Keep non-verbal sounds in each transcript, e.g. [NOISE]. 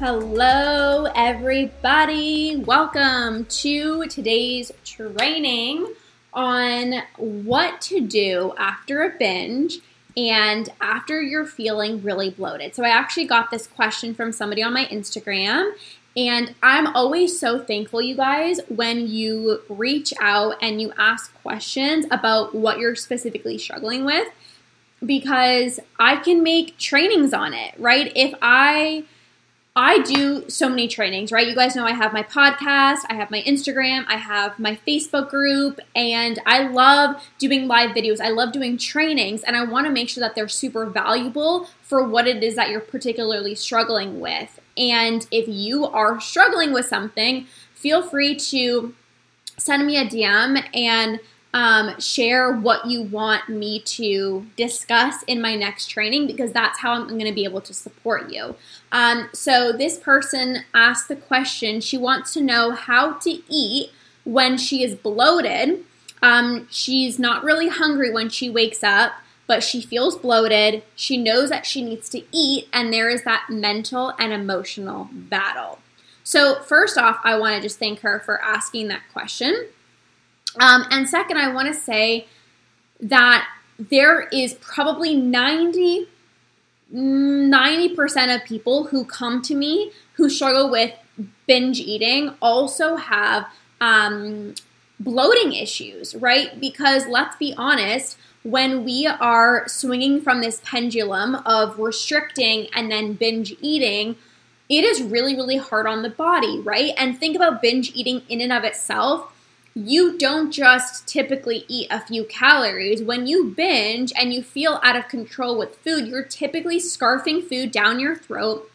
Hello, everybody. Welcome to today's training on what to do after a binge and after you're feeling really bloated. So, I actually got this question from somebody on my Instagram, and I'm always so thankful, you guys, when you reach out and you ask questions about what you're specifically struggling with because I can make trainings on it, right? If I I do so many trainings, right? You guys know I have my podcast, I have my Instagram, I have my Facebook group, and I love doing live videos. I love doing trainings, and I want to make sure that they're super valuable for what it is that you're particularly struggling with. And if you are struggling with something, feel free to send me a DM and um, share what you want me to discuss in my next training because that's how I'm going to be able to support you. Um, so, this person asked the question she wants to know how to eat when she is bloated. Um, she's not really hungry when she wakes up, but she feels bloated. She knows that she needs to eat, and there is that mental and emotional battle. So, first off, I want to just thank her for asking that question. Um, and second, I want to say that there is probably 90 90% of people who come to me who struggle with binge eating also have um, bloating issues, right? Because let's be honest, when we are swinging from this pendulum of restricting and then binge eating, it is really, really hard on the body, right? And think about binge eating in and of itself you don't just typically eat a few calories. When you binge and you feel out of control with food, you're typically scarfing food down your throat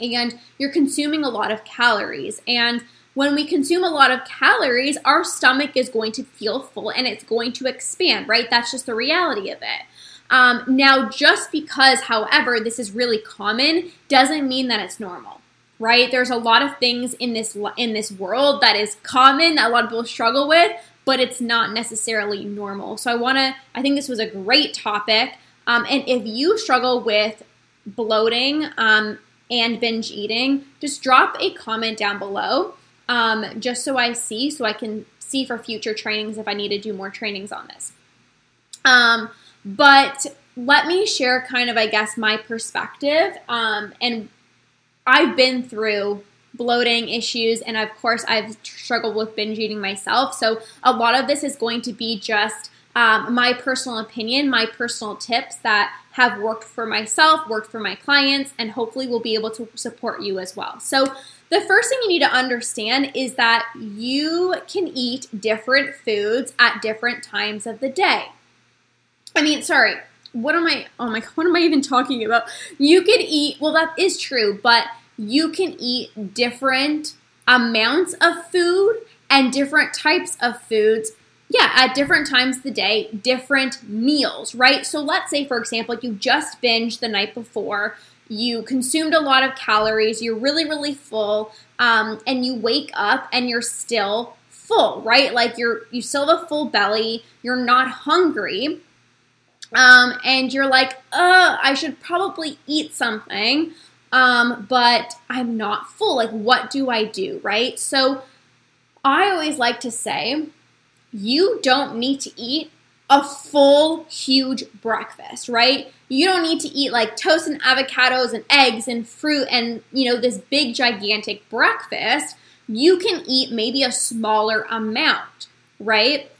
and you're consuming a lot of calories. And when we consume a lot of calories, our stomach is going to feel full and it's going to expand, right? That's just the reality of it. Um, now, just because, however, this is really common doesn't mean that it's normal right? There's a lot of things in this in this world that is common that a lot of people struggle with, but it's not necessarily normal. So I want to. I think this was a great topic. Um, and if you struggle with bloating um, and binge eating, just drop a comment down below, um, just so I see, so I can see for future trainings if I need to do more trainings on this. Um, but let me share kind of, I guess, my perspective um, and I've been through bloating issues and of course I've struggled with binge eating myself. So a lot of this is going to be just um, my personal opinion, my personal tips that have worked for myself, worked for my clients, and hopefully will be able to support you as well. So the first thing you need to understand is that you can eat different foods at different times of the day. I mean, sorry, what am I? Oh my god, what am I even talking about? You can eat. Well, that is true, but you can eat different amounts of food and different types of foods. Yeah, at different times of the day, different meals, right? So let's say, for example, you just binged the night before, you consumed a lot of calories, you're really, really full, um, and you wake up and you're still full, right? Like you're you still have a full belly, you're not hungry um, and you're like, uh, I should probably eat something, um, but I'm not full. Like, what do I do, right? So, I always like to say, you don't need to eat a full, huge breakfast, right? You don't need to eat like toast and avocados and eggs and fruit and, you know, this big, gigantic breakfast. You can eat maybe a smaller amount, right?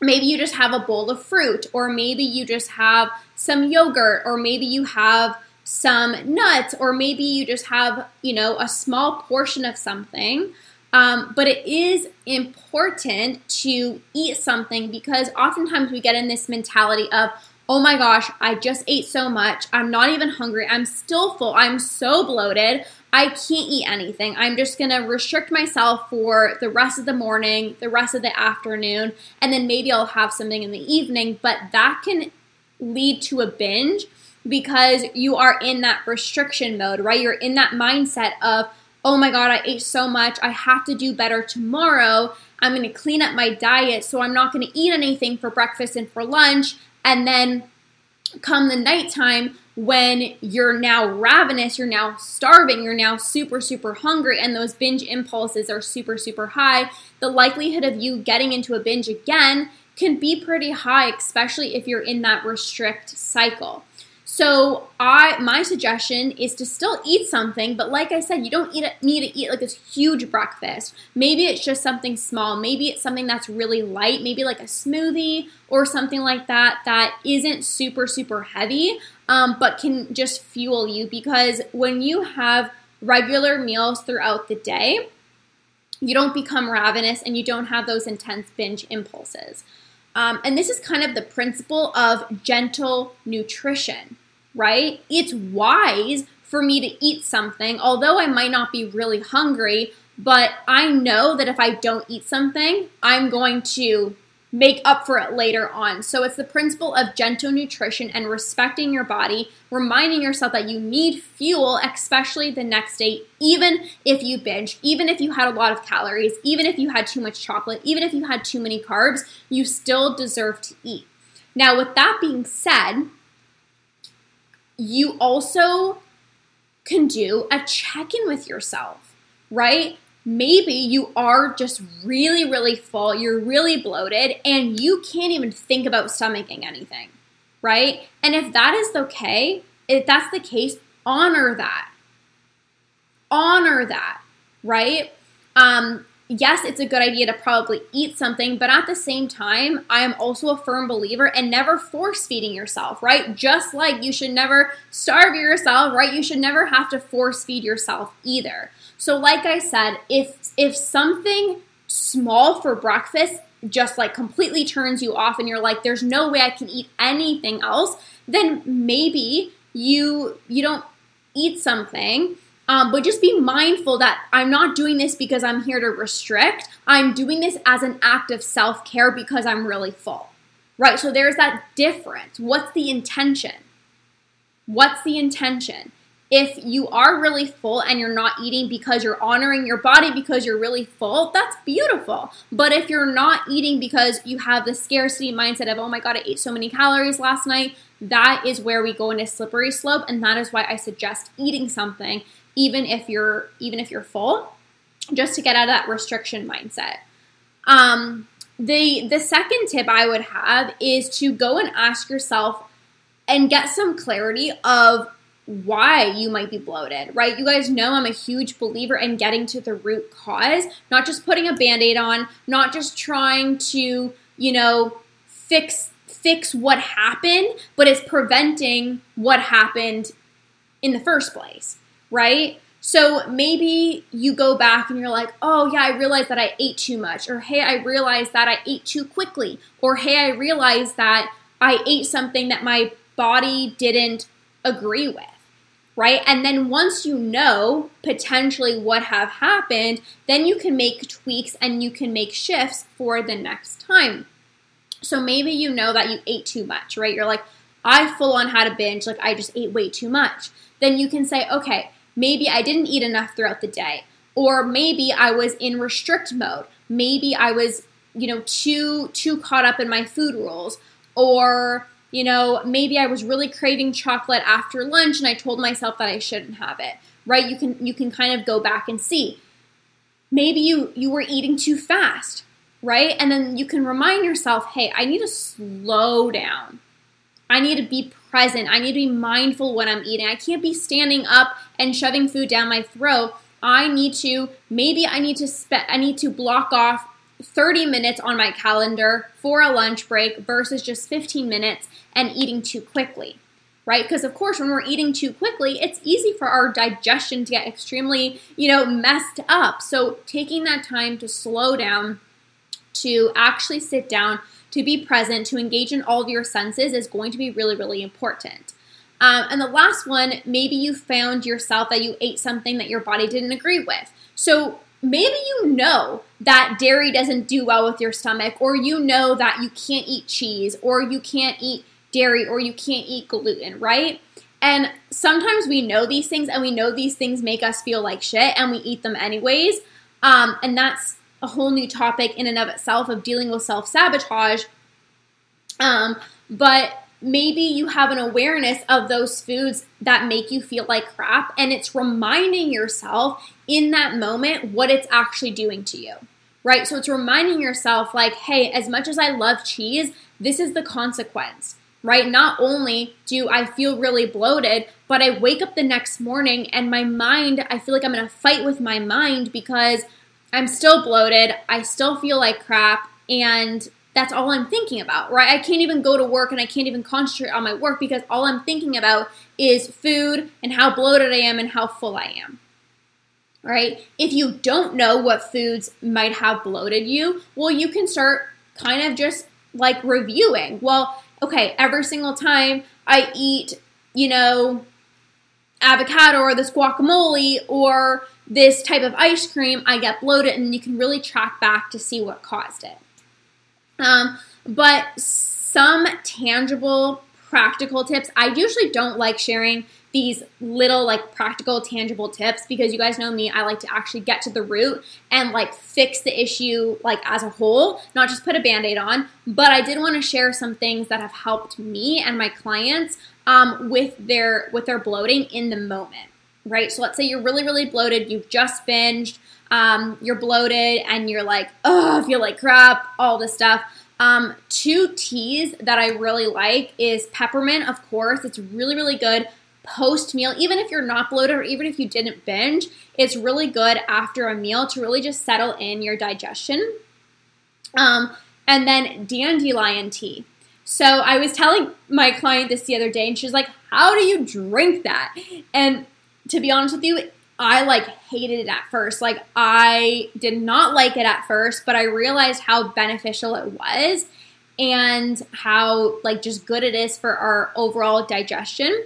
Maybe you just have a bowl of fruit, or maybe you just have some yogurt, or maybe you have some nuts, or maybe you just have, you know, a small portion of something. Um, but it is important to eat something because oftentimes we get in this mentality of, oh my gosh, I just ate so much. I'm not even hungry. I'm still full. I'm so bloated. I can't eat anything. I'm just going to restrict myself for the rest of the morning, the rest of the afternoon, and then maybe I'll have something in the evening. But that can lead to a binge because you are in that restriction mode, right? You're in that mindset of, oh my God, I ate so much. I have to do better tomorrow. I'm going to clean up my diet so I'm not going to eat anything for breakfast and for lunch. And then come the nighttime, when you're now ravenous, you're now starving, you're now super, super hungry, and those binge impulses are super, super high, the likelihood of you getting into a binge again can be pretty high, especially if you're in that restrict cycle. So I my suggestion is to still eat something, but like I said, you don't eat need to eat like this huge breakfast. Maybe it's just something small. Maybe it's something that's really light, maybe like a smoothie or something like that that isn't super super heavy, um, but can just fuel you. Because when you have regular meals throughout the day, you don't become ravenous and you don't have those intense binge impulses. Um, and this is kind of the principle of gentle nutrition, right? It's wise for me to eat something, although I might not be really hungry, but I know that if I don't eat something, I'm going to make up for it later on. So it's the principle of gentle nutrition and respecting your body, reminding yourself that you need fuel, especially the next day, even if you binge, even if you had a lot of calories, even if you had too much chocolate, even if you had too many carbs, you still deserve to eat. Now, with that being said, you also can do a check in with yourself, right? maybe you are just really, really full, you're really bloated, and you can't even think about stomaching anything, right? And if that is okay, if that's the case, honor that. Honor that, right? Um, yes, it's a good idea to probably eat something, but at the same time, I am also a firm believer in never force feeding yourself, right? Just like you should never starve yourself, right? You should never have to force feed yourself either. So like I said, if if something small for breakfast just like completely turns you off and you're like there's no way I can eat anything else, then maybe you you don't eat something um, but just be mindful that I'm not doing this because I'm here to restrict. I'm doing this as an act of self care because I'm really full. Right? So there's that difference. What's the intention? What's the intention? if you are really full and you're not eating because you're honoring your body because you're really full, that's beautiful. But if you're not eating because you have the scarcity mindset of, oh my God, I ate so many calories last night, that is where we go into slippery slope. And that is why I suggest eating something, even if you're even if you're full, just to get out of that restriction mindset. Um, the the second tip I would have is to go and ask yourself and get some clarity of why you might be bloated, right? You guys know I'm a huge believer in getting to the root cause, not just putting a band-aid on, not just trying to, you know, fix fix what happened, but it's preventing what happened in the first place, right? So maybe you go back and you're like, oh, yeah, I realized that I ate too much. Or hey, I realized that I ate too quickly. Or hey, I realized that I ate something that my body didn't agree with right? And then once you know potentially what have happened, then you can make tweaks and you can make shifts for the next time. So maybe you know that you ate too much, right? You're like, I full on had a binge, like I just ate way too much. Then you can say, okay, maybe I didn't eat enough throughout the day. Or maybe I was in restrict mode. Maybe I was, you know, too too caught up in my food rules. Or you know, maybe I was really craving chocolate after lunch and I told myself that I shouldn't have it. Right? You can you can kind of go back and see. Maybe you you were eating too fast, right? And then you can remind yourself, "Hey, I need to slow down. I need to be present. I need to be mindful when I'm eating. I can't be standing up and shoving food down my throat. I need to maybe I need to spe- I need to block off 30 minutes on my calendar for a lunch break versus just 15 minutes and eating too quickly, right? Because of course, when we're eating too quickly, it's easy for our digestion to get extremely, you know, messed up. So taking that time to slow down, to actually sit down, to be present, to engage in all of your senses is going to be really, really important. Um, and the last one, maybe you found yourself that you ate something that your body didn't agree with. So maybe you know that dairy doesn't do well with your stomach, or you know that you can't eat cheese, or you can't eat dairy, or you can't eat gluten, right? And sometimes we know these things and we know these things make us feel like shit and we eat them anyways. Um, and that's a whole new topic in and of itself of dealing with self sabotage. Um, but maybe you have an awareness of those foods that make you feel like crap, and it's reminding yourself in that moment what it's actually doing to you, right? So it's reminding yourself, like, hey, as much as I love cheese, this is the consequence, right? Not only do I feel really bloated, but I wake up the next morning and my mind, I feel like I'm in a fight with my mind because I'm still bloated, I still feel like crap, and that's all I'm thinking about, right? I can't even go to work and I can't even concentrate on my work because all I'm thinking about is food and how bloated I am and how full I am. Right? If you don't know what foods might have bloated you, well, you can start kind of just like reviewing. Well, okay, every single time I eat, you know, avocado or this guacamole or this type of ice cream, I get bloated, and you can really track back to see what caused it. Um, but some tangible, practical tips. I usually don't like sharing these little like practical tangible tips because you guys know me i like to actually get to the root and like fix the issue like as a whole not just put a band-aid on but i did want to share some things that have helped me and my clients um, with their with their bloating in the moment right so let's say you're really really bloated you've just binged um, you're bloated and you're like, oh, I feel like crap, all this stuff. Um, two teas that I really like is peppermint, of course. It's really, really good post meal. Even if you're not bloated or even if you didn't binge, it's really good after a meal to really just settle in your digestion. Um, and then dandelion tea. So I was telling my client this the other day, and she was like, How do you drink that? And to be honest with you, I like hated it at first. Like I did not like it at first, but I realized how beneficial it was and how like just good it is for our overall digestion.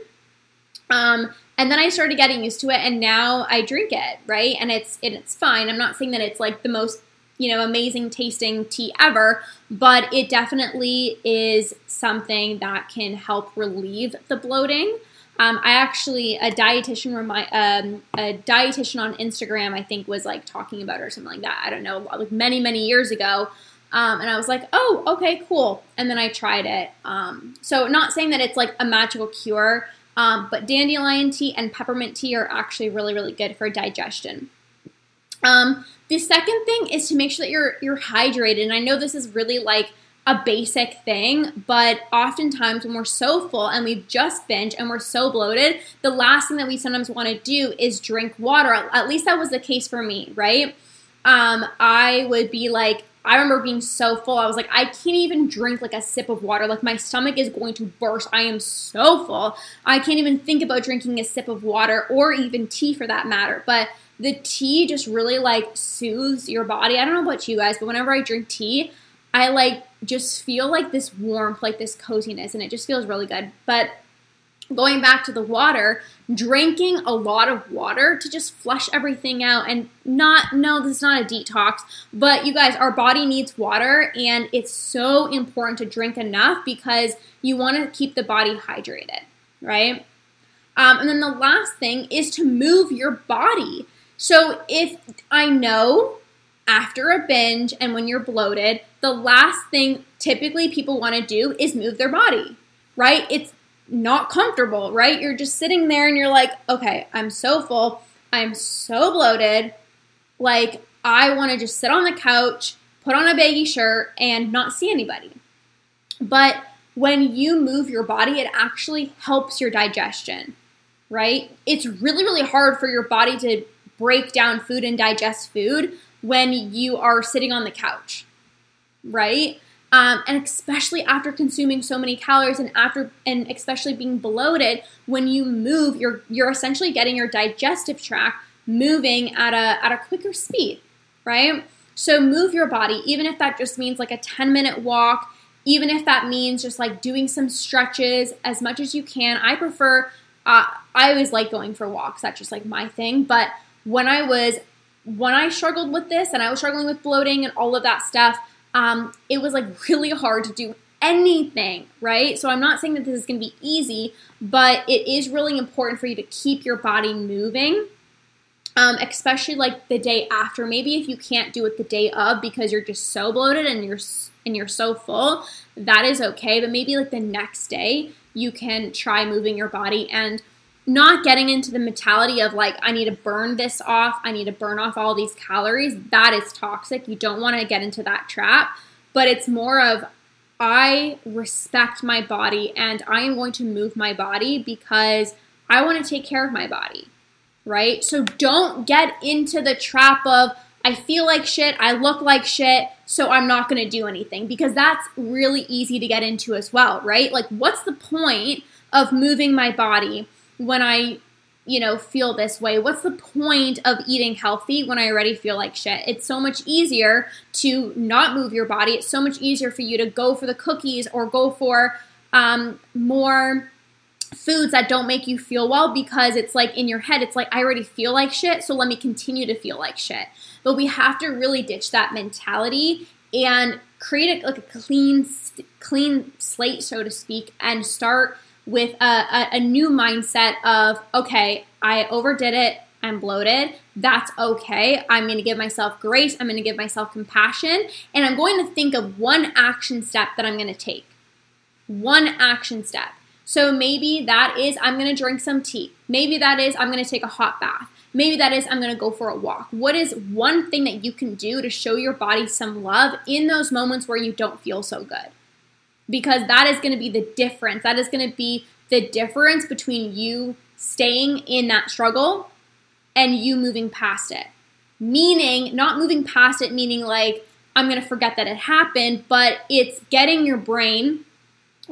Um and then I started getting used to it and now I drink it, right? And it's and it's fine. I'm not saying that it's like the most, you know, amazing tasting tea ever, but it definitely is something that can help relieve the bloating. Um, I actually a dietitian remind um, a dietitian on Instagram I think was like talking about or something like that. I don't know, like many many years ago. Um, and I was like, oh, okay, cool. And then I tried it. Um, so not saying that it's like a magical cure, um, but dandelion tea and peppermint tea are actually really really good for digestion. Um, the second thing is to make sure that you're you're hydrated. And I know this is really like a basic thing, but oftentimes when we're so full and we've just binged and we're so bloated, the last thing that we sometimes want to do is drink water. At least that was the case for me, right? Um, I would be like, I remember being so full. I was like, I can't even drink like a sip of water. Like my stomach is going to burst. I am so full. I can't even think about drinking a sip of water or even tea for that matter. But the tea just really like soothes your body. I don't know about you guys, but whenever I drink tea, I like just feel like this warmth, like this coziness, and it just feels really good. But going back to the water, drinking a lot of water to just flush everything out and not, no, this is not a detox, but you guys, our body needs water and it's so important to drink enough because you want to keep the body hydrated, right? Um, and then the last thing is to move your body. So if I know after a binge and when you're bloated, the last thing typically people want to do is move their body, right? It's not comfortable, right? You're just sitting there and you're like, okay, I'm so full. I'm so bloated. Like, I want to just sit on the couch, put on a baggy shirt, and not see anybody. But when you move your body, it actually helps your digestion, right? It's really, really hard for your body to break down food and digest food when you are sitting on the couch, right? Um, and especially after consuming so many calories and after and especially being bloated, when you move, you're you're essentially getting your digestive tract moving at a at a quicker speed, right? So move your body, even if that just means like a 10 minute walk, even if that means just like doing some stretches as much as you can. I prefer, uh, I always like going for walks. That's just like my thing. But when I was, when I struggled with this and I was struggling with bloating and all of that stuff, um, it was like [LAUGHS] really hard to do anything, right? So I'm not saying that this is going to be easy, but it is really important for you to keep your body moving um, especially like the day after. Maybe if you can't do it the day of because you're just so bloated and you're and you're so full, that is okay. But maybe like the next day, you can try moving your body and not getting into the mentality of like I need to burn this off, I need to burn off all these calories. That is toxic. You don't want to get into that trap. But it's more of I respect my body and I am going to move my body because I want to take care of my body right? So don't get into the trap of, I feel like shit, I look like shit, so I'm not gonna do anything because that's really easy to get into as well, right? Like, what's the point of moving my body when I, you know, feel this way? What's the point of eating healthy when I already feel like shit? It's so much easier to not move your body. It's so much easier for you to go for the cookies or go for um, more foods that don't make you feel well because it's like in your head, it's like, I already feel like shit, so let me continue to feel like shit. But we have to really ditch that mentality and create a, like a clean, clean slate, so to speak, and start with a, a, a new mindset of, okay, I overdid it. I'm bloated. That's okay. I'm going to give myself grace. I'm going to give myself compassion. And I'm going to think of one action step that I'm going to take. One action step. So maybe that is I'm going to drink some tea. Maybe that is I'm going to take a hot bath. Maybe that is I'm going to go for a walk. What is one thing that you can do to show your body some love in those moments where you don't feel so good? Because that is going to be the difference. That is going to be the difference between you staying in that struggle and you moving past it. Meaning, not moving past it, meaning like, I'm going to forget that it happened, but it's getting your brain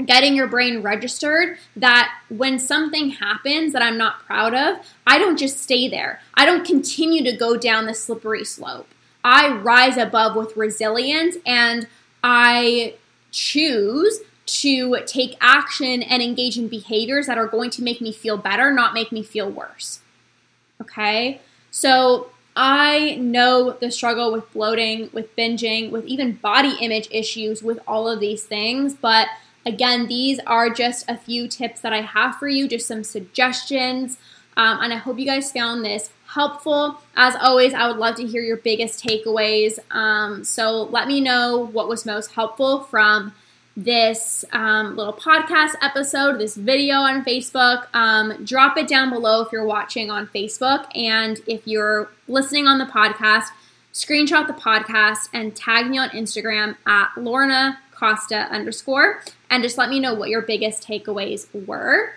getting your brain registered that when something happens that I'm not proud of, I don't just stay there. I don't continue to go down the slippery slope. I rise above with resilience and I choose to take action and engage in behaviors that are going to make me feel better, not make me feel worse. Okay? So I know the struggle with bloating, with binging, with even body image issues, with all of these things, but Again, these are just a few tips that I have for you, just some suggestions. Um, and I hope you guys found this helpful. As always, I would love to hear your biggest takeaways. Um, so let me know what was most helpful from this um, little podcast episode, this video on Facebook. Um, drop it down below if you're watching on Facebook. And if you're listening on the podcast, screenshot the podcast and tag me on Instagram at Lorna Costa underscore and just let me know what your biggest takeaways were.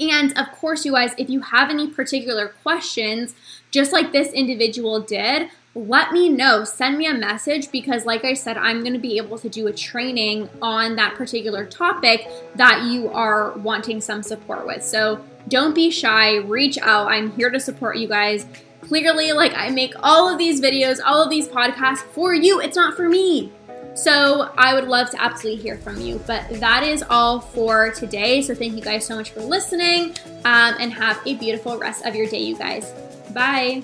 And of course, you guys, if you have any particular questions, just like this individual did, let me know. Send me a message because, like I said, I'm going to be able to do a training on that particular topic that you are wanting some support with. So don't be shy, reach out. I'm here to support you guys. Clearly, like I make all of these videos, all of these podcasts for you, it's not for me. So I would love to absolutely hear from you. But that is all for today. So thank you guys so much for listening um, and have a beautiful rest of your day, you guys. Bye.